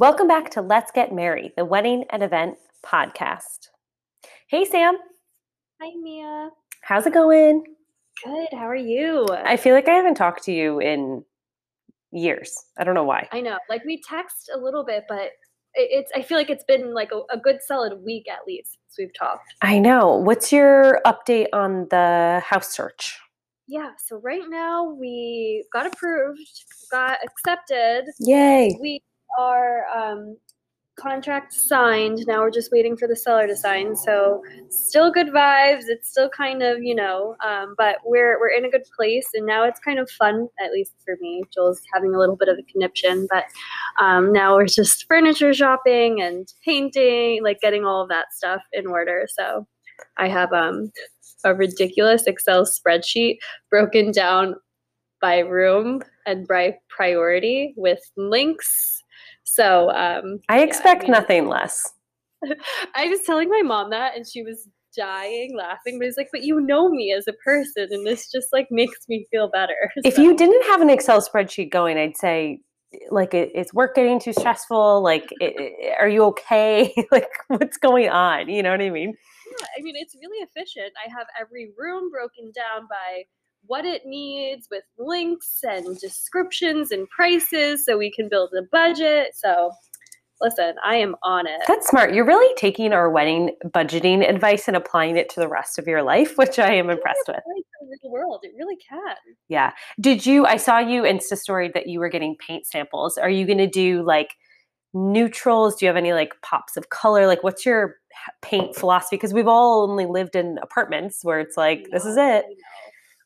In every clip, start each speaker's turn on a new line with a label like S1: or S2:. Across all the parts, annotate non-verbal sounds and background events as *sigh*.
S1: Welcome back to Let's Get Married, the wedding and event podcast. Hey, Sam.
S2: Hi, Mia.
S1: How's it going?
S2: Good. How are you?
S1: I feel like I haven't talked to you in years. I don't know why.
S2: I know. Like we text a little bit, but it's. I feel like it's been like a, a good solid week at least since we've talked.
S1: I know. What's your update on the house search?
S2: Yeah. So right now we got approved, got accepted.
S1: Yay.
S2: We are um, contract signed. Now we're just waiting for the seller to sign. So still good vibes. It's still kind of you know, um, but we're we're in a good place, and now it's kind of fun, at least for me. Joel's having a little bit of a conniption, but um, now we're just furniture shopping and painting, like getting all of that stuff in order. So I have um, a ridiculous Excel spreadsheet broken down by room and by priority with links. So um,
S1: I
S2: yeah,
S1: expect
S2: mean,
S1: nothing less. *laughs*
S2: I was telling my mom that, and she was dying laughing. But it's like, but you know me as a person, and this just like makes me feel better. *laughs*
S1: If
S2: So,
S1: you didn't have an Excel spreadsheet going, I'd say, like, is work getting too stressful? Like, i i- are you okay? *laughs* like, what's going on? You know what I mean?
S2: yeah, I mean, it's really efficient. I have every room broken down by what it needs with links and descriptions and prices, so we can build a budget. So, listen, I am on it.
S1: That's smart. You're really taking our wedding budgeting advice and applying it to the rest of your life, which I am impressed with.
S2: The world, it really can.
S1: Yeah. Did you? I saw you Insta story that you were getting paint samples. Are you going to do like neutrals? Do you have any like pops of color? Like, what's your paint philosophy? Because we've all only lived in apartments where it's like, this is it.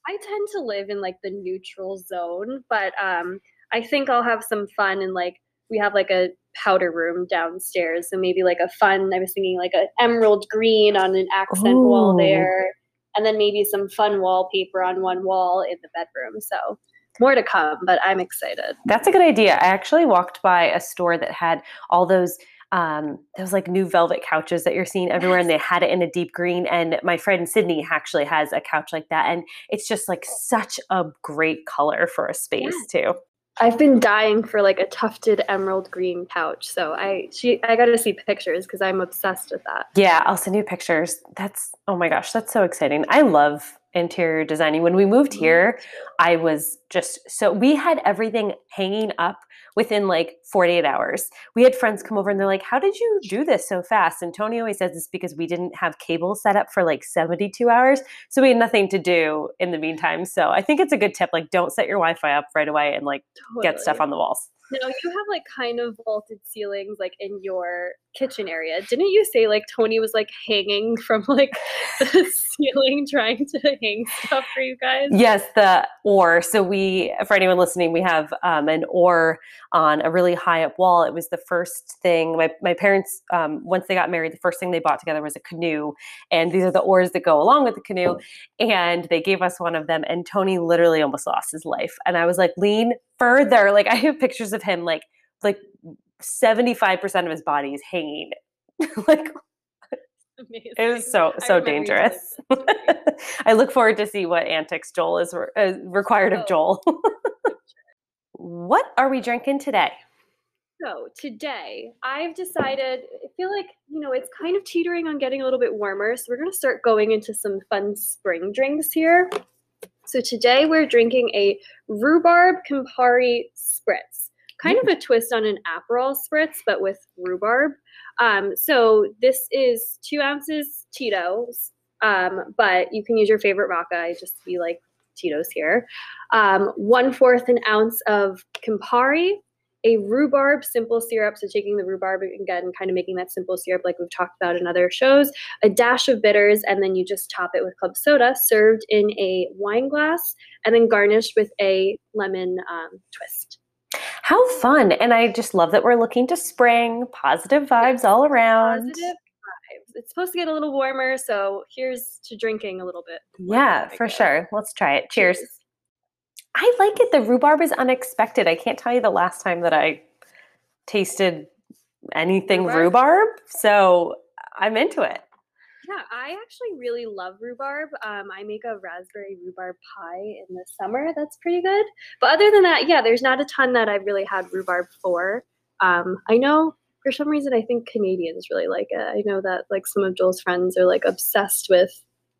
S2: I tend to live in like the neutral zone, but um, I think I'll have some fun and like we have like a powder room downstairs, so maybe like a fun. I was thinking like an emerald green on an accent wall there, and then maybe some fun wallpaper on one wall in the bedroom. So more to come, but I'm excited.
S1: That's a good idea. I actually walked by a store that had all those um those like new velvet couches that you're seeing everywhere and they had it in a deep green and my friend Sydney actually has a couch like that and it's just like such a great color for a space too.
S2: I've been dying for like a tufted emerald green couch, so I she I got to see pictures because I'm obsessed with that.
S1: Yeah, I'll send you pictures. That's oh my gosh, that's so exciting. I love interior designing. When we moved here, I was just so we had everything hanging up within like 48 hours. We had friends come over and they're like, How did you do this so fast? And Tony always says it's because we didn't have cable set up for like 72 hours. So we had nothing to do in the meantime. So I think it's a good tip. Like, don't set your Wi Fi up right away and like get stuff on the walls.
S2: Now you have like kind of vaulted ceilings like in your kitchen area. Didn't you say like Tony was like hanging from like *laughs* the ceiling trying to hang stuff for you guys?
S1: Yes, the oar. So we, for anyone listening, we have um, an oar on a really high up wall. It was the first thing my my parents, um, once they got married, the first thing they bought together was a canoe, and these are the oars that go along with the canoe. And they gave us one of them, and Tony literally almost lost his life. And I was like, lean further. Like I have pictures of him, like like seventy five percent of his body is hanging. *laughs* like
S2: Amazing.
S1: it was so so
S2: telling
S1: dangerous. *laughs* I look forward to see what antics Joel is re- uh, required of
S2: Oh.
S1: Joel. *laughs* what are we drinking today?
S2: So today I've decided, I feel like, you know, it's kind of teetering on getting a little bit warmer. So we're going to start going into some fun spring drinks here. So today we're drinking a rhubarb Campari spritz, kind of a twist on an Aperol spritz, but with rhubarb. Um, so this is two ounces Tito's, um, but you can use your favorite vodka. I just be like Tito's here. Um, one fourth an ounce of Campari, a rhubarb simple syrup. So taking the rhubarb again, kind of making that simple syrup like we've talked about in other shows, a dash of bitters, and then you just top it with club soda, served in a wine glass, and then garnished with a lemon um, twist.
S1: How fun! And I just love that we're looking to spring, positive vibes
S2: Yes,
S1: all around.
S2: Positive vibes. It's supposed to get a little warmer, so here's to drinking a little bit.
S1: Yeah, for sure. Let's try it. Cheers. I like it. The rhubarb is unexpected. I can't tell you the last time that I tasted anything
S2: Rhubarb?
S1: rhubarb. So I'm into it.
S2: Yeah, I actually really love rhubarb. Um, I make a raspberry rhubarb pie in the summer. That's pretty good. But other than that, yeah, there's not a ton that I've really had rhubarb for. Um, I know for some reason I think Canadians really like it. I know that like some of Joel's friends are like obsessed with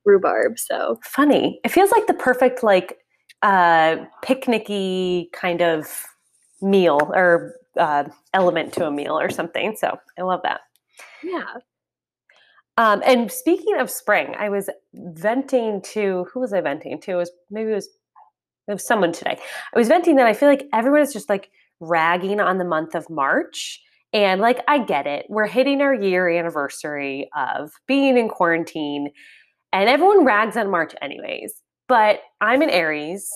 S2: rhubarb. So
S1: funny. It feels like the perfect like uh picnicky kind of meal or uh, element to a meal or something. So I love that.
S2: Yeah.
S1: Um, and speaking of spring, I was venting to who was I venting to? It was maybe it was it was someone today. I was venting that I feel like everyone is just like ragging on the month of March. And like I get it. We're hitting our year anniversary of being in quarantine and everyone rags on March anyways. But I'm an Aries.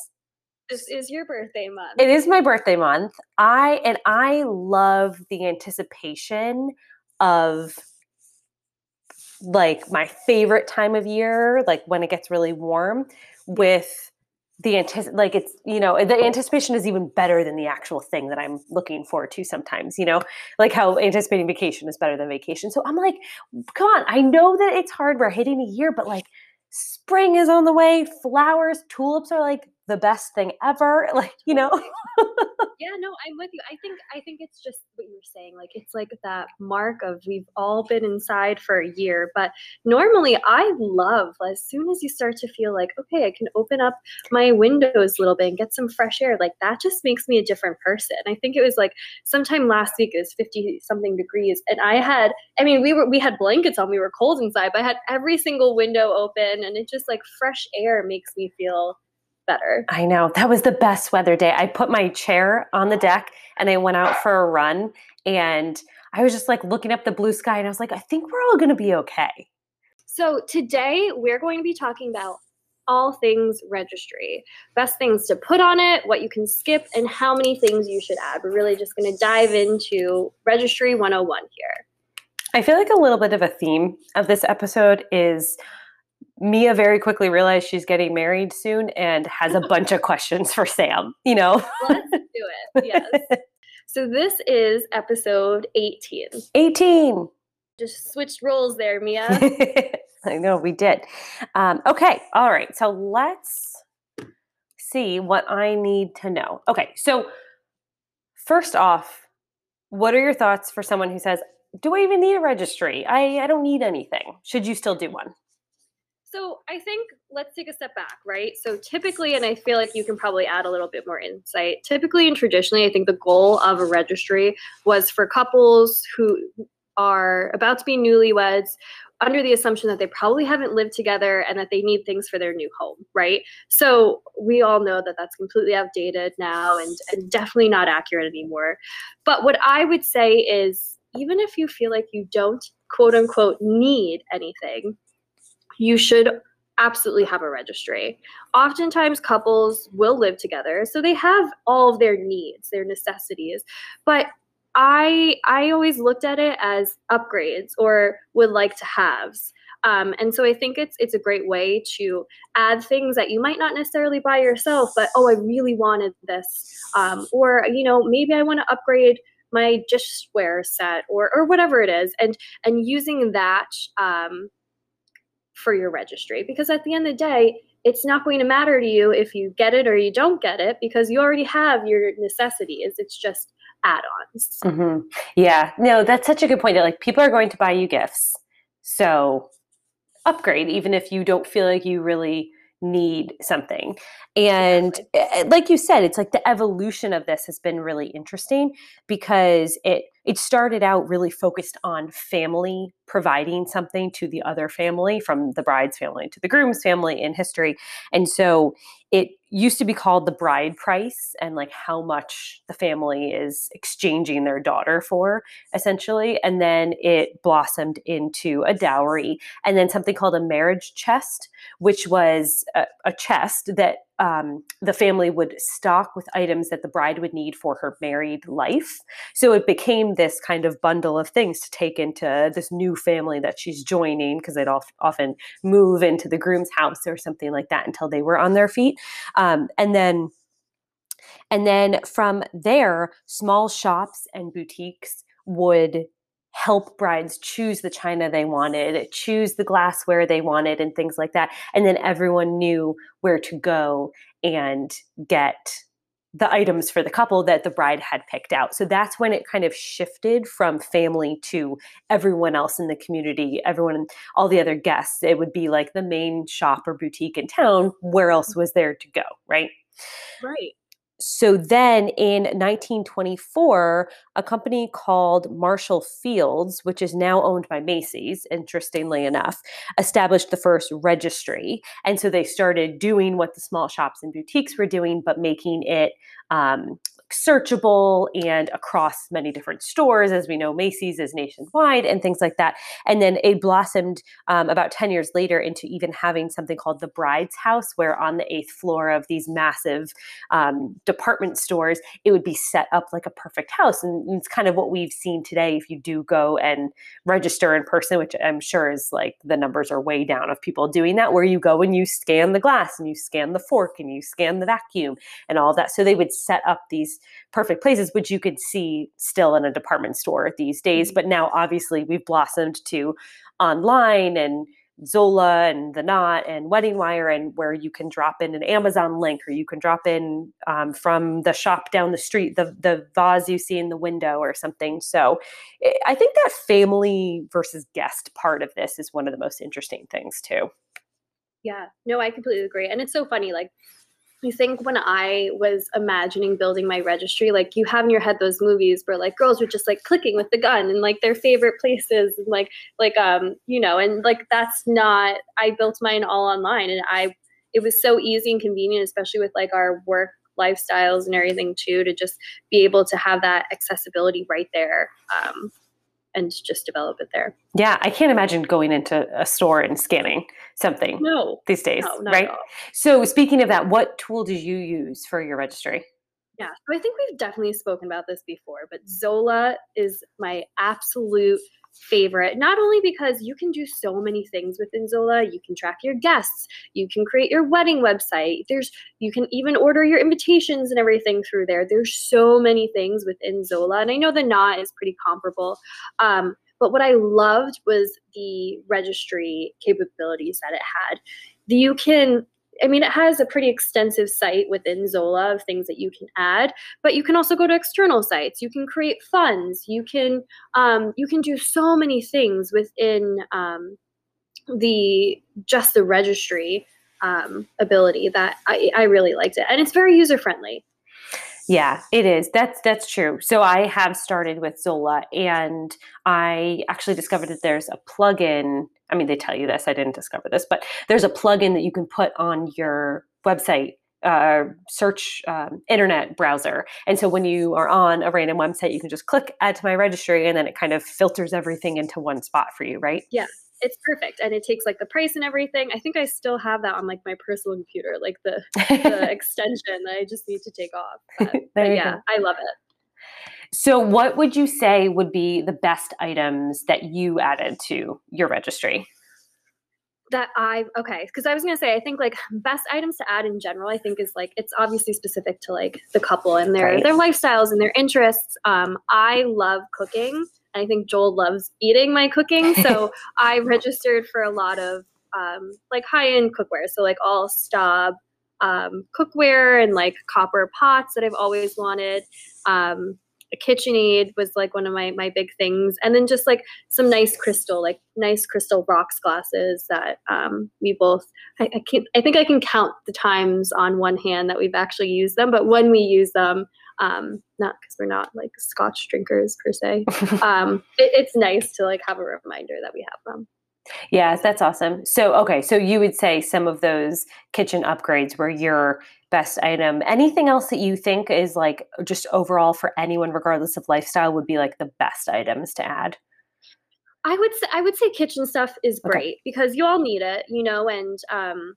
S2: This is your birthday month.
S1: It is my birthday month. I and I love the anticipation of like my favorite time of year, like when it gets really warm, with the anticip like it's you know the anticipation is even better than the actual thing that I'm looking forward to sometimes. You know, like how anticipating vacation is better than vacation. So I'm like, come on, I know that it's hard. We're hitting a year, but like spring is on the way. Flowers, tulips are like the best thing ever. *laughs* Like you know.
S2: yeah no i'm with you i think i think it's just what you were saying like it's like that mark of we've all been inside for a year but normally i love as soon as you start to feel like okay i can open up my windows a little bit and get some fresh air like that just makes me a different person i think it was like sometime last week it was 50 something degrees and i had i mean we were we had blankets on we were cold inside but i had every single window open and it just like fresh air makes me feel better.
S1: I know. That was the best weather day. I put my chair on the deck and I went out for a run and I was just like looking up the blue sky and I was like, I think we're all going to be okay.
S2: So today we're going to be talking about all things registry. Best things to put on it, what you can skip, and how many things you should add. We're really just going to dive into registry 101 here.
S1: I feel like a little bit of a theme of this episode is Mia very quickly realized she's getting married soon and has a bunch of questions for Sam, you know?
S2: Let's do it. Yes. *laughs* so this is episode 18.
S1: 18.
S2: Just switched roles there, Mia. *laughs*
S1: I know we did. Um, okay. All right. So let's see what I need to know. Okay. So, first off, what are your thoughts for someone who says, Do I even need a registry? I, I don't need anything. Should you still do one?
S2: So I think let's take a step back, right? So typically, and I feel like you can probably add a little bit more insight. Typically and traditionally, I think the goal of a registry was for couples who are about to be newlyweds under the assumption that they probably haven't lived together and that they need things for their new home, right? So we all know that that's completely outdated now and, and definitely not accurate anymore. But what I would say is even if you feel like you don't quote unquote need anything, you should absolutely have a registry. Oftentimes, couples will live together, so they have all of their needs, their necessities, but I I always looked at it as upgrades or would like to haves. Um, and so I think it's it's a great way to add things that you might not necessarily buy yourself, but oh, I really wanted this, um, or you know maybe I want to upgrade my dishware set or or whatever it is, and and using that um, for your registry because at the end of the day, it's not going to matter to you if you get it or you don't get it because you already have your necessities. It's just add-ons.
S1: Mm-hmm. Yeah, no, that's such a good point. That, Like people are going to buy you gifts, so upgrade even if you don't feel like you really need something. And exactly. Eh, like you said, it's like the evolution of this has been really interesting because it it started out really focused on family providing something to the other family from the bride's family to the groom's family in history. And so it used to be called the bride price and like how much the family is exchanging their daughter for essentially and then it blossomed into a dowry and then something called a marriage chest which was a, a chest that um, the family would stock with items that the bride would need for her married life. So it became this kind of bundle of things to take into this new family that she's joining because they'd often move into the groom's house or something like that until they were on their feet. Um, and then and then from there, small shops and boutiques would help brides choose the china they wanted, choose the glassware they wanted, and things like that. And then everyone knew where to go and get the items for the couple that the bride had picked out. So that's when it kind of shifted from family to everyone else in the community, everyone, all the other guests. It would be like the main shop or boutique in town. Where else mm-hmm. was there to go, right?
S2: Right
S1: so then in 1924, a company called Marshall Fields, which is now owned by Macy's, interestingly enough, established the first registry. And so they started doing what the small shops and boutiques were doing, but making it um, searchable and across many different stores. As we know, Macy's is nationwide and things like that. And then it blossomed um, about 10 years later into even having something called the Bride's House, where on the eighth floor of these massive um, department stores, it would be set up like a perfect house. And it's kind of what we've seen today if you do go and register in person, which I'm sure is like the numbers are way down of people doing that, where you go and you scan the glass and you scan the fork and you scan the vacuum and all that. So they would set up these perfect places, which you could see still in a department store these days. Mm-hmm. But now, obviously, we've blossomed to online and Zola and The Knot and Wedding Wire, and where you can drop in an Amazon link or you can drop in um, from the shop down the street, the, the vase you see in the window or something. So eh, I think that family versus guest part of this is one of the most interesting things, too.
S2: Yeah, no, I completely agree. And it's so funny. Like, I think when I was imagining building my registry, like you have in your head those movies where like girls were just like clicking with the gun and like their favorite places and like like um you know and like that's not I built mine all online and I it was so easy and convenient especially with like our work lifestyles and everything too to just be able to have that accessibility right there um and just develop it there.
S1: Yeah, I can't imagine going into a store and scanning something
S2: no,
S1: these days, no, right? So, speaking of that, what tool did you use for your registry?
S2: Yeah, so I think we've definitely spoken about this before, but Zola is my absolute favorite, not only because you can do so many things within Zola, you can track your guests, you can create your wedding website, there's you can even order your invitations and everything through there. There's so many things within Zola, and I know the Knot is pretty comparable. Um, but what I loved was the registry capabilities that it had. You can I mean, it has a pretty extensive site within Zola of things that you can add, but you can also go to external sites. You can create funds. You can um, you can do so many things within um, the just the registry um, ability that I, I really liked it, and it's very user friendly.
S1: Yeah, it is. That's that's true. So I have started with Zola and I actually discovered that there's a plugin. I mean, they tell you this, I didn't discover this, but there's a plugin that you can put on your website uh, search um, internet browser. And so when you are on a random website, you can just click add to my registry and then it kind of filters everything into one spot for you, right?
S2: Yeah it's perfect and it takes like the price and everything i think i still have that on like my personal computer like the, the *laughs* extension that i just need to take off but, but yeah go. i love it
S1: so what would you say would be the best items that you added to your registry
S2: that I okay because I was gonna say I think like best items to add in general I think is like it's obviously specific to like the couple and their right. their lifestyles and their interests. Um, I love cooking, and I think Joel loves eating my cooking. So *laughs* I registered for a lot of um, like high end cookware. So like all Staub um, cookware and like copper pots that I've always wanted. Um, KitchenAid was like one of my my big things, and then just like some nice crystal, like nice crystal rocks glasses that um, we both. I, I can I think I can count the times on one hand that we've actually used them, but when we use them, um, not because we're not like scotch drinkers per se *laughs* um, it, it's nice to like have a reminder that we have them
S1: yes that's awesome so okay so you would say some of those kitchen upgrades were your best item. Anything else that you think is like just overall for anyone regardless of lifestyle would be like the best items to add?
S2: I would say I would say kitchen stuff is great okay. because you all need it, you know, and um,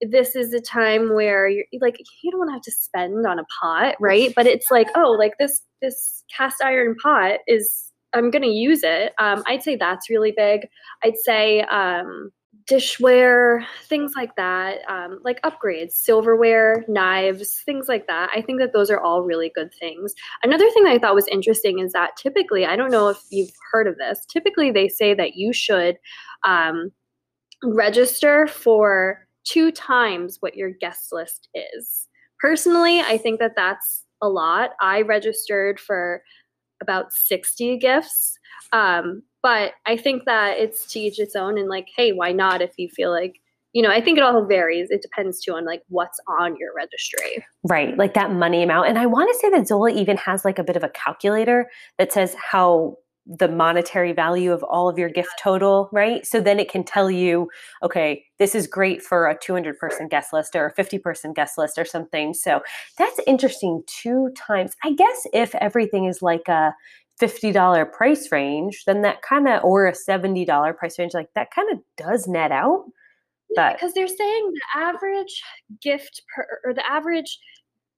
S2: this is a time where you're like you don't want to have to spend on a pot right? But it's like *laughs* oh like this this cast iron pot is i'm going to use it. Um, i'd say that's really big. I'd say um, dishware things like that um, like upgrades silverware knives things like that i think that those are all really good things another thing i thought was interesting is that typically i don't know if you've heard of this typically they say that you should um, register for two times what your guest list is Personally, I think that that's a lot. I registered for about 60 gifts. Um, but I think that it's to each its own and like, hey, why not if you feel like you know, I think it all varies. It depends too on like what's on your registry.
S1: Right. Like that money amount. And I want to say that Zola even has like a bit of a calculator that says how the monetary value of all of your gift total, right? So then it can tell you, okay, this is great for a 200 person guest list or a 50 person guest list or something. So that's interesting two times. I guess if everything is like a $50 price range, then that kind of, or a $70 price range, like that kind of does net out.
S2: Yeah, because they're saying the average gift per, or the average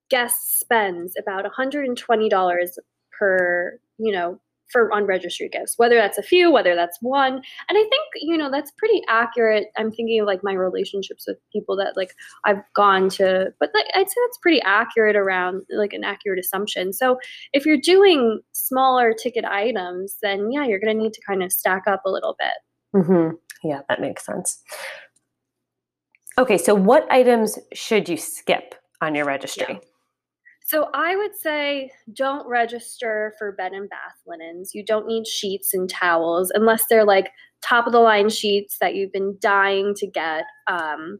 S2: guest spends about $120 per, you know, for unregistered gifts, whether that's a few, whether that's one. And I think, you know, that's pretty accurate. I'm thinking of like my relationships with people that like I've gone to, but like, I'd say that's pretty accurate around like an accurate assumption. So if you're doing smaller ticket items, then yeah, you're going to need to kind of stack up a little bit.
S1: Mm-hmm. Yeah, that makes sense. Okay, so what items should you skip on your registry? Yeah.
S2: So I would say don't register for bed and bath linens. You don't need sheets and towels unless they're like top of the line sheets that you've been dying to get. Um,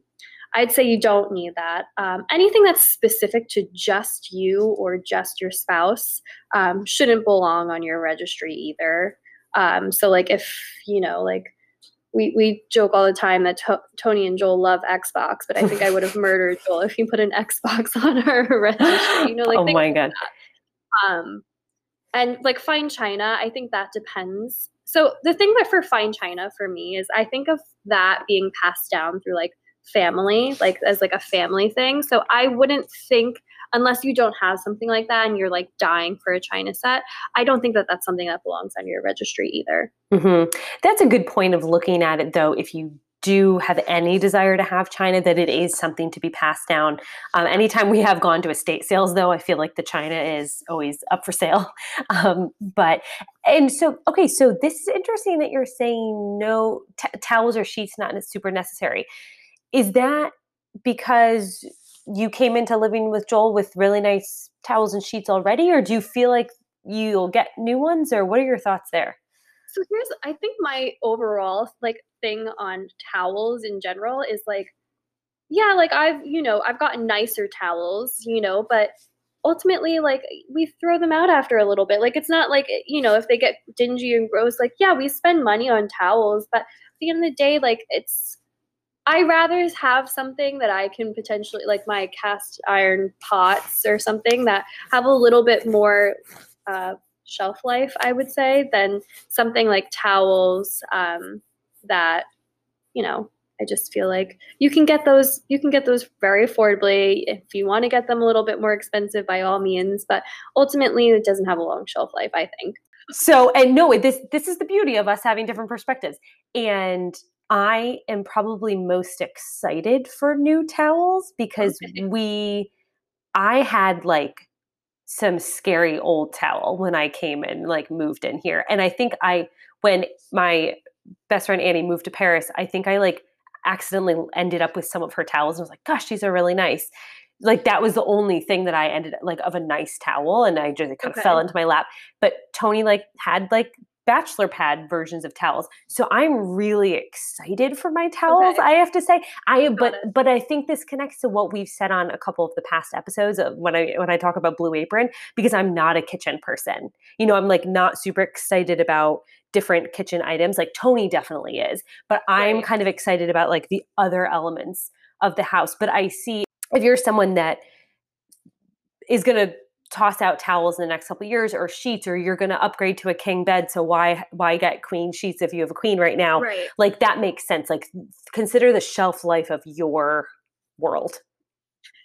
S2: I'd say you don't need that. Um, anything that's specific to just you or just your spouse um, shouldn't belong on your registry either. Um, so, like, if you know, like we, we joke all the time that to- Tony and Joel love Xbox, but I think I would have *laughs* murdered Joel if he put an Xbox *laughs* on our registry. You know, like
S1: oh my god.
S2: Um, and like fine china, I think that depends. So the thing that for fine china for me is I think of that being passed down through like family, like as like a family thing. So I wouldn't think unless you don't have something like that and you're like dying for a china set i don't think that that's something that belongs on your registry either.
S1: Mm-hmm. that's a good point of looking at it though. If you do have any desire to have china that it is something to be passed down. Um, anytime we have gone to estate sales though i feel like the china is always up for sale. *laughs* Um, but and so okay so this is interesting that you're saying no t- towels or sheets not super necessary. Is that because you came into living with Joel with really nice towels and sheets already, or do you feel like you'll get new ones, or what are your thoughts there?
S2: So here's, I think my overall like thing on towels in general is like, yeah, like I've, you know, I've gotten nicer towels, you know, but ultimately like we throw them out after a little bit like it's not like you know if they get dingy and gross like yeah we spend money on towels but at the end of the day like it's I rather have something that I can potentially like my cast iron pots or something that have a little bit more uh, shelf life, I would say, than something like towels um, that you know. I just feel like you can get those you can get those very affordably if you want to get them a little bit more expensive by all means, but ultimately it doesn't have a long shelf life, I think.
S1: So, and no, this this is the beauty of us having different perspectives. And I am probably most excited for new towels because okay. we, I had like some scary old towel when I came and like moved in here. And I think I, when my best friend Annie moved to Paris, I think I like accidentally ended up with some of her towels and was like, gosh, these are really nice. Like that was the only thing that I ended like of a nice towel and I just kind okay. of fell into my lap. But Tony like had like bachelor pad versions of towels. So I'm really excited for my towels, okay. I have to say. I but it. but I think this connects to what we've said on a couple of the past episodes of when I when I talk about Blue Apron because I'm not a kitchen person. You know, I'm like not super excited about different kitchen items like Tony definitely is, but I'm kind of excited about like the other elements of the house. But I see if you're someone that is going to toss out towels in the next couple years or sheets or you're going to upgrade to a king bed so why why get queen sheets if you have a queen right now
S2: right.
S1: like that makes sense like consider the shelf life of your world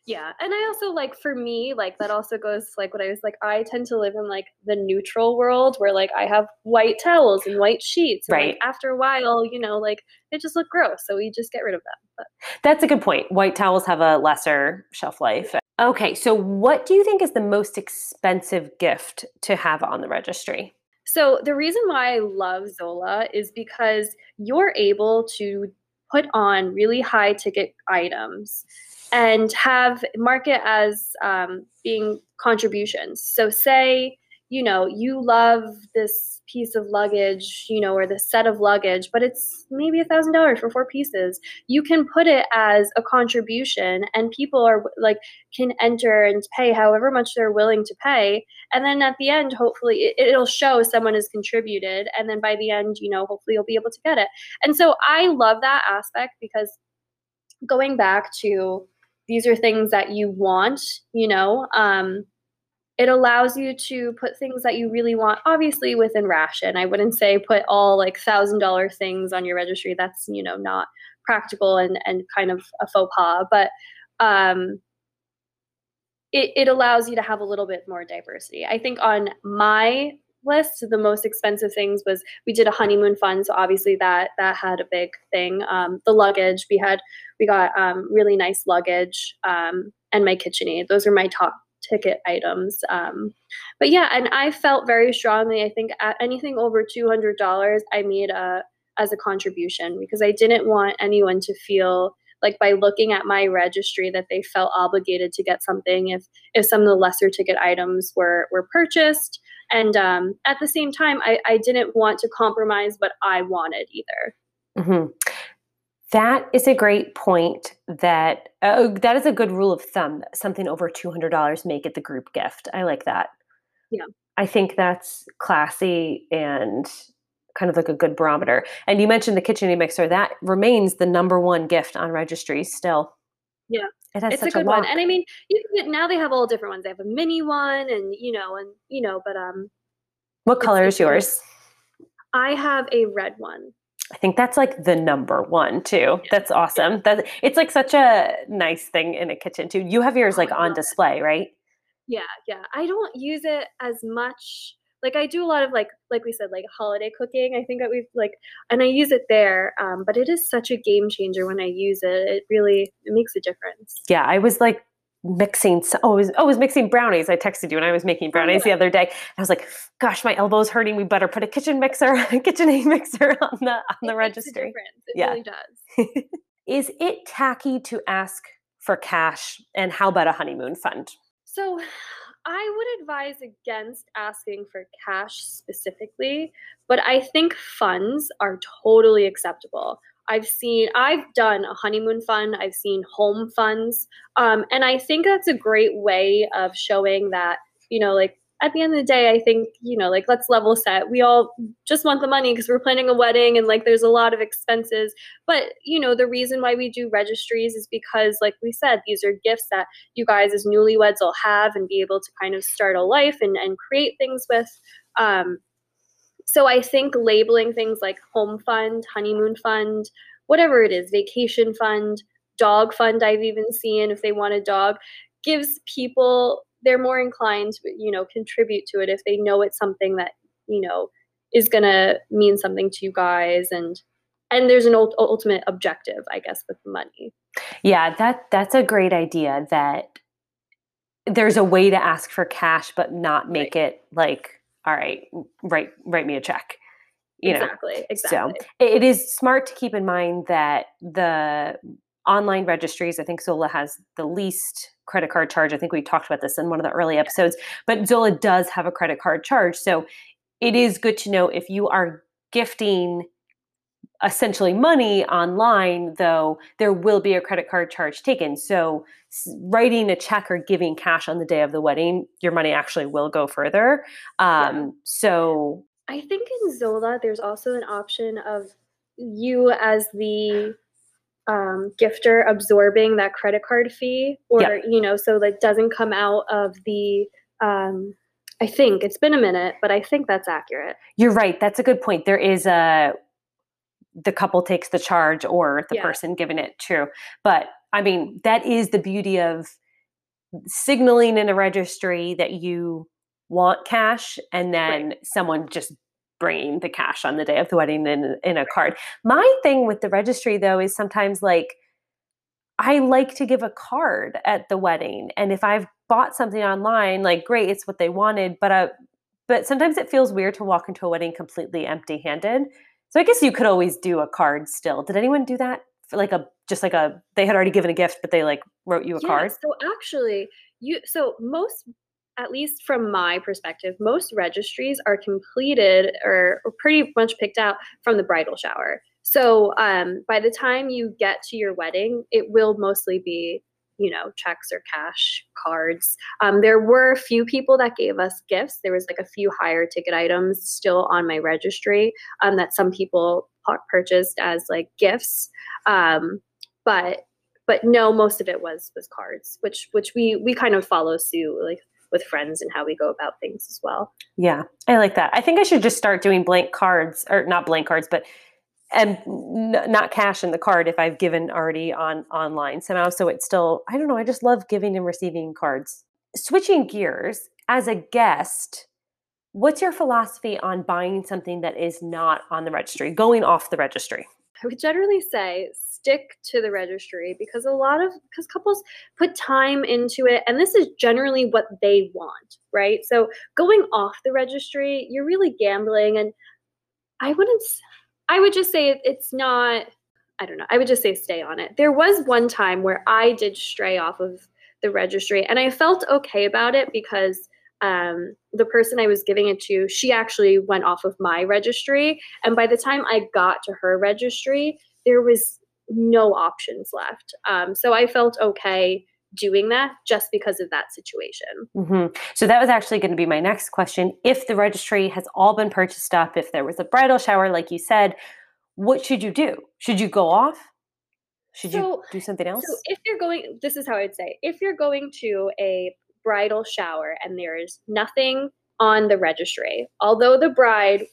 S2: yeah and i also like for me like that also goes like what i was like i tend to live in like the neutral world where like i have white towels and white sheets and,
S1: right
S2: like, after a while you know like they just look gross so we just get rid of them but.
S1: that's a good point white towels have a lesser shelf life Okay, so what do you think is the most expensive gift to have on the registry?
S2: So, the reason why I love Zola is because you're able to put on really high ticket items and have market as um, being contributions. So say you know you love this piece of luggage, you know, or the set of luggage, but it's maybe a thousand dollars for four pieces. You can put it as a contribution, and people are like can enter and pay however much they're willing to pay, and then at the end, hopefully, it, it'll show someone has contributed, and then by the end, you know, hopefully, you'll be able to get it. And so I love that aspect because going back to these are things that you want, you know. Um, it allows you to put things that you really want obviously within ration. I wouldn't say put all like thousand dollar things on your registry. That's you know not practical and and kind of a faux pas but um it, it allows you to have a little bit more diversity. I think on my list the most expensive things was we did a honeymoon fund so obviously that that had a big thing. Um, the luggage we had we got um, really nice luggage um, and my KitchenAid. Those are my top ticket items. Um, but yeah, and I felt very strongly. I think anything over two hundred dollars, I made a as a contribution because I didn't want anyone to feel like by looking at my registry that they felt obligated to get something if if some of the lesser ticket items were were purchased. And um, at the same time, I, I didn't want to compromise what I wanted either.
S1: Mm-hmm. That is a great point. That uh, that is a good rule of thumb. Something over two hundred dollars, make it the group gift. I like that.
S2: Yeah,
S1: I think that's classy and kind of like a good barometer. And you mentioned the KitchenAid mixer. That remains the number one gift on registries still.
S2: Yeah,
S1: it has
S2: it's
S1: such
S2: a good
S1: a
S2: one. And I mean, you can, now they have all different ones. They have a mini one, and you know, and you know, but um,
S1: what color is yours?
S2: I have a red one.
S1: I think that's like the number one too. That's awesome. That it's like such a nice thing in a kitchen too. You have yours
S2: Oh,
S1: like on display, right?
S2: Yeah, yeah. I don't use it as much. Like I do a lot of like like we said like holiday cooking. I think that we've like and I use it there. Um, but it is such a game changer when I use it. It really it makes a difference.
S1: Yeah, I was like mixing. s- Oh, oh, was mixing brownies. I texted you and I was making brownies the other day. I was like, "Gosh, my elbow's hurting. We better put a kitchen mixer, *laughs* a KitchenAid mixer on the on the
S2: It
S1: registry."
S2: It
S1: Yeah.
S2: really does. *laughs*
S1: Is it tacky to ask for cash? And how about a honeymoon fund?
S2: So I would advise against asking for cash specifically, but I think funds are totally acceptable. I've seen, I've done a honeymoon fund, I've seen home funds, um, and I think that's a great way of showing that, you know, like at the end of the day, I think, you know, like let's level set. We all just want the money because we're planning a wedding and like there's a lot of expenses. But, you know, the reason why we do registries is because, like we said, these are gifts that you guys as newlyweds will have and be able to kind of start a life and, and create things with. Um, so I think labeling things like home fund, honeymoon fund, whatever it is, vacation fund, dog fund, I've even seen if they want a dog, gives people they're more inclined to you know contribute to it if they know it's something that you know is going to mean something to you guys and and there's an ult- ultimate objective i guess with the money
S1: Yeah, that that's a great idea. That there's a way to ask for cash, but not make it like, all right, write write me a check. You know,
S2: exactly exactly
S1: it it is smart to keep in mind that the online registries, I think Zola has the least credit card charge. I think we talked about this in one of the early episodes, but Zola does have a credit card charge. So it is good to know if you are gifting essentially money online, though, there will be a credit card charge taken. So writing a check or giving cash on the day of the wedding, your money actually will go further. Um, So
S2: I think in Zola, there's also an option of you as the um, gifter absorbing that credit card fee, or
S1: Yep.
S2: you know, so that doesn't come out of the. Um, I think it's been a minute, but I think that's accurate.
S1: You're right. That's a good point. There is a the couple takes the charge or the
S2: Yeah.
S1: person giving it true. But I mean, that is the beauty of signaling in a registry that you want cash and then someone just bringing the cash on the day of the wedding in in a card. My thing with the registry though is sometimes like I like to give a card at the wedding and if I've bought something online like great it's what they wanted but uh but sometimes it feels weird to walk into a wedding completely empty handed. So I guess you could always do a card still. Did anyone do that? For like a just like a they had already given a gift, but they like wrote you a
S2: yeah,
S1: card?
S2: So actually, you so most at least from my perspective, most registries are completed or, or pretty much picked out from the bridal shower. So um, by the time you get to your wedding, it will mostly be you know checks or cash cards. Um, there were a few people that gave us gifts. There was like a few higher ticket items still on my registry um, that some people purchased as like gifts. Um, but but no most of it was was cards which which we we kind of follow suit like with friends and how we go about things as well.
S1: Yeah i like that. I think i should just start doing blank cards or not blank cards but and n- not cash in the card if I've given already on online somehow. So it's still, I don't know, I just love giving and receiving cards. Switching gears, as a guest, what's your philosophy on buying something that is not on the registry, going off the registry?
S2: I would generally say stick to the registry because a lot of because couples put time into it and this is generally what they want, right? So going off the registry, you're really gambling and I wouldn't I would just say it's not, I don't know, I would just say stay on it. There was one time where I did stray off of the registry and I felt okay about it because um, the person I was giving it to, she actually went off of my registry. And by the time I got to her registry, there was no options left. Um, so I felt okay doing that just because of that situation.
S1: Mm-hmm. So that was actually going to be my next question. If the registry has all been purchased up, if there was a bridal shower, like you said, what should you do? Should you go off? Should so, you do something else?
S2: So if you're going, this is how I'd say, if you're going to a bridal shower and there is nothing on the registry, although the bride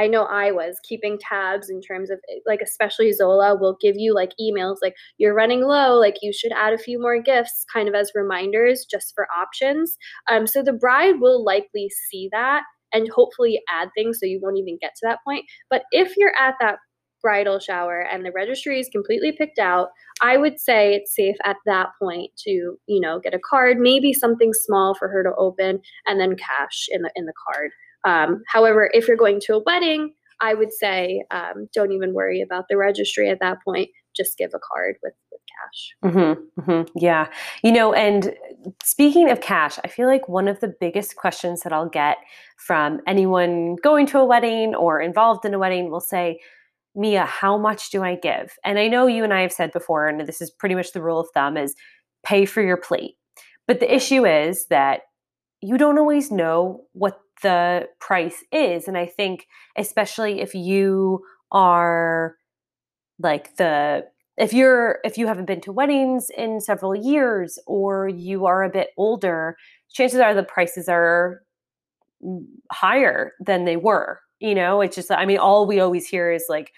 S2: I know I was keeping tabs in terms of eh, like especially Zola will give you like emails like you're running low, like you should add a few more gifts kind of as reminders just for options. Um, so the bride will likely see that and hopefully add things so you won't even get to that point. But if you're at that bridal shower and the registry is completely picked out, I would say it's safe at that point to, you know, get a card, maybe something small for her to open and then cash in the in the card. Um, however, if you're going to a wedding, I would say um, don't even worry about the registry at that point. Just give a card with, with cash.
S1: Mm-hmm, mm-hmm, yeah. You know, and speaking of cash, I feel like one of the biggest questions that I'll get from anyone going to a wedding or involved in a wedding will say, Mia, how much do I give? And I know you and I have said before, and this is pretty much the rule of thumb is pay for your plate. But the issue is that you don't always know what the price is. And I think, especially if you are like the if you're if you haven't been to weddings in several years or you are a bit older chances are the prices are higher than they were you know it's just i mean all we always hear is like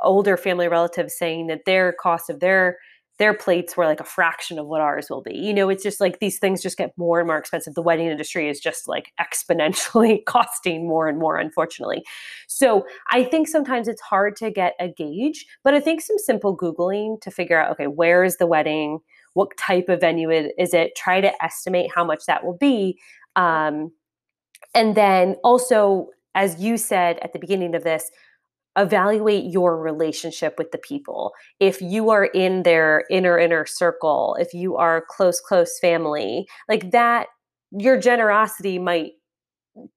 S1: older family relatives saying that their cost of their their plates were like a fraction of what ours will be. You know, it's just like these things just get more and more expensive. The wedding industry is just like *laughs* exponentially costing more and more, unfortunately. So I think sometimes it's hard to get a gauge, but I think some simple Googling to figure out okay, where is the wedding? What type of venue is it? Try to estimate how much that will be. Um, and then also, as you said at the beginning of this, evaluate your relationship with the people. If you are in their inner inner circle, if you are close close family, like that your generosity might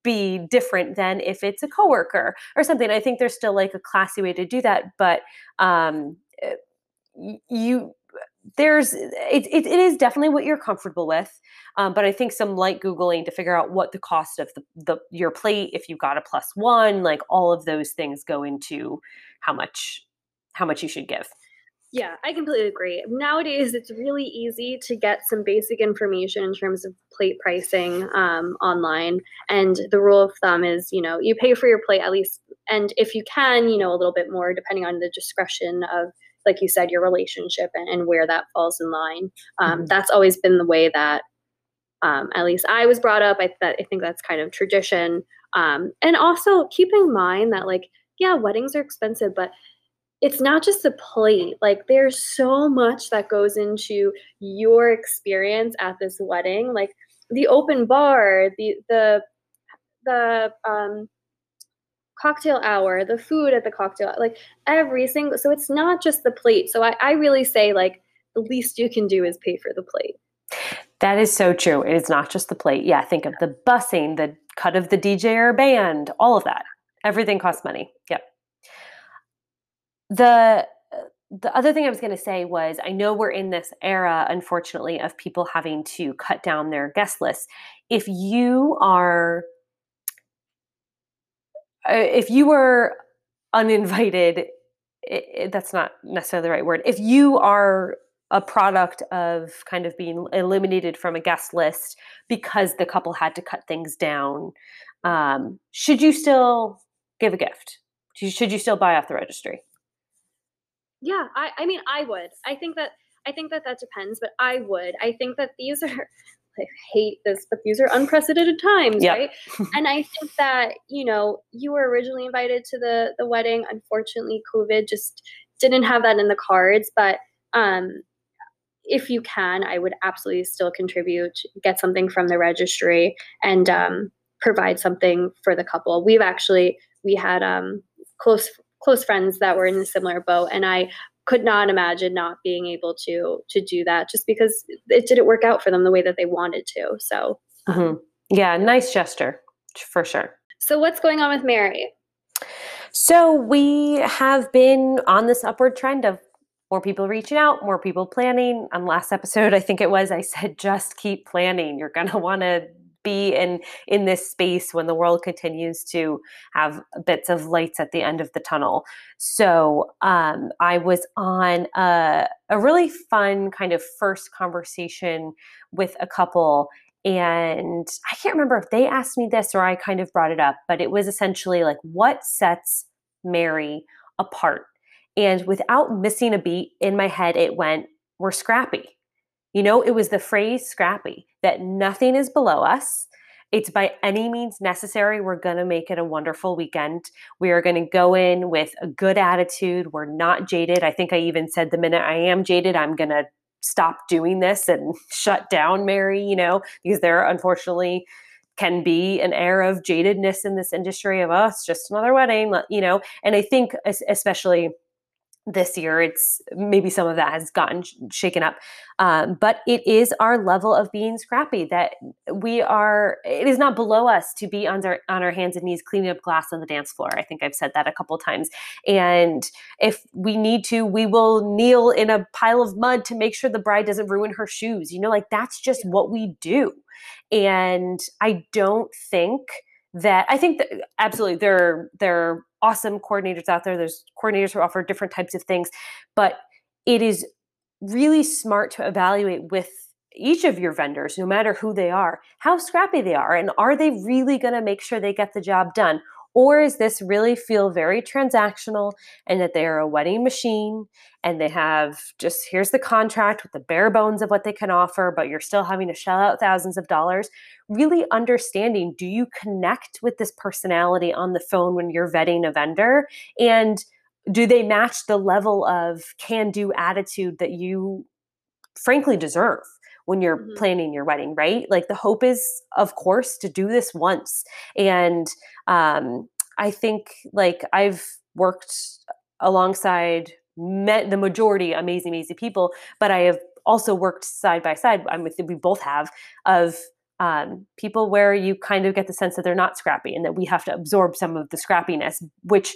S1: be different than if it's a coworker or something. I think there's still like a classy way to do that, but um eh, you there's it, it, it is definitely what you're comfortable with um, but i think some light googling to figure out what the cost of the, the your plate if you got a plus one like all of those things go into how much how much you should give.
S2: Yeah i completely agree. Nowadays it's really easy to get some basic information in terms of plate pricing um, online and the rule of thumb is you know you pay for your plate at least and if you can you know a little bit more depending on the discretion of like you said, your relationship and, and where that falls in line. Um, mm-hmm. That's always been the way that, um, at least I was brought up. I, that, I think that's kind of tradition. Um, and also keep in mind that, like, yeah, weddings are expensive, but it's not just a plate. Like, there's so much that goes into your experience at this wedding. Like, the open bar, the, the, the, um, cocktail hour, the food at the cocktail, like every single. So it's not just the plate. So I, I really say like the least you can do is pay for the plate.
S1: That is so true. It is not just the plate. Yeah, think of the busing, the cut of the DJ or band, all of that. Everything costs money. Yep. The the other thing I was going to say was I know we're in this era, unfortunately, of people having to cut down their guest lists. If you are, if you were uninvited, it, it, that's not necessarily the right word. If you are a product of kind of being eliminated from a guest list because the couple had to cut things down, um, should you still give a gift? Should you still buy off the registry?
S2: Yeah, I, I mean, I would. I think that I think that that depends, but I would. I think that these *laughs* are. I hate this, but these are unprecedented times, yep. right? *laughs* and I think that you know you were originally invited to the the wedding. Unfortunately, COVID just didn't have that in the cards. But um, if you can, I would absolutely still contribute, get something from the registry, and um, provide something for the couple. We've actually we had um, close close friends that were in a similar boat and i could not imagine not being able to to do that just because it didn't work out for them the way that they wanted to so
S1: um, mm-hmm. yeah nice gesture for sure
S2: so what's going on with mary
S1: so we have been on this upward trend of more people reaching out, more people planning. On last episode, *laughs* I think it was, I said, just keep planning. You're going to want to be in in this space when the world continues to have bits of lights at the end of the tunnel. So um, I was on a, a really fun kind of first conversation with a couple and I can't remember if they asked me this or I kind of brought it up, but it was essentially like, what sets Mary apart? And without missing a beat in my head, it went, we're scrappy. You know, it was the phrase scrappy that nothing is below us. It's by any means necessary. We're going to make it a wonderful weekend. We are going to go in with a good attitude. We're not jaded. I think I even said the minute I am jaded, I'm going to stop doing this and *laughs* shut down Mary, you know, because there unfortunately can be an air of jadedness in this industry of us, oh, just another wedding, you know. And I think, especially this year it's maybe some of that has gotten sh- shaken up um, but it is our level of being scrappy that we are it is not below us to be on our on our hands and knees cleaning up glass on the dance floor. I think i've said that a couple times. And if we need to we will kneel in a pile of mud to make sure the bride doesn't ruin her shoes. You know like that's just what we do. And i don't think that I think that absolutely there there awesome coordinators out there. There's coordinators who offer different types of things, but it is really smart to evaluate with each of your vendors, no matter who they are, how scrappy they are, and are they really going to make sure they get the job done? Or is this really feel very transactional and that they are a wedding machine and they have just here's the contract with the bare bones of what they can offer, but you're still having to shell out thousands of dollars? Really understanding do you connect with this personality on the phone when you're vetting a vendor? And do they match the level of can do attitude that you frankly deserve? When you're mm-hmm. planning your wedding, right? Like the hope is, of course, to do this once. And um, I think like I've worked alongside met the majority amazing, amazing people, but I have also worked side by side. I'm with we both have of um, people where you kind of get the sense that they're not scrappy and that we have to absorb some of the scrappiness, which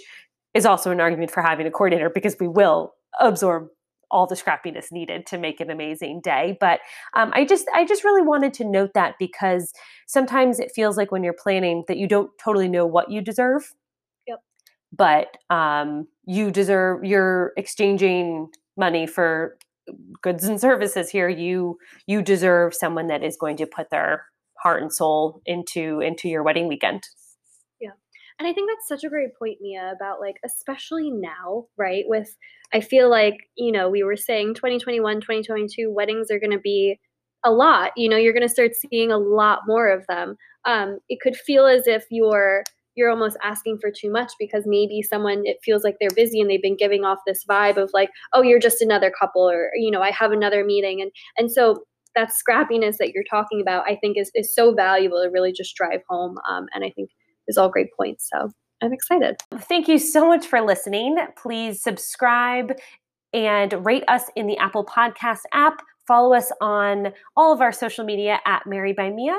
S1: is also an argument for having a coordinator because we will absorb all the scrappiness needed to make an amazing day but um, i just i just really wanted to note that because sometimes it feels like when you're planning that you don't totally know what you deserve
S2: yep.
S1: but um, you deserve you're exchanging money for goods and services here. You you deserve someone that is going to put their heart and soul into into your wedding weekend
S2: and I think that's such a great point, Mia, about like, especially now, right? With, I feel like, you know, we were saying 2021, 2022, weddings are going to be a lot. You know, you're going to start seeing a lot more of them. Um, it could feel as if you're, you're almost asking for too much because maybe someone it feels like they're busy and they've been giving off this vibe of like oh you're just another couple or you know i have another meeting and and so that scrappiness that you're talking about i think is, is so valuable to really just drive home um, and i think is all great points. So I'm excited.
S1: Thank you so much for listening. Please subscribe and rate us in the Apple Podcast app. Follow us on all of our social media at Mary by Mia,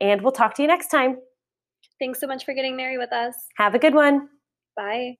S1: and we'll talk to you next time.
S2: Thanks so much for getting married with us.
S1: Have a good one.
S2: Bye.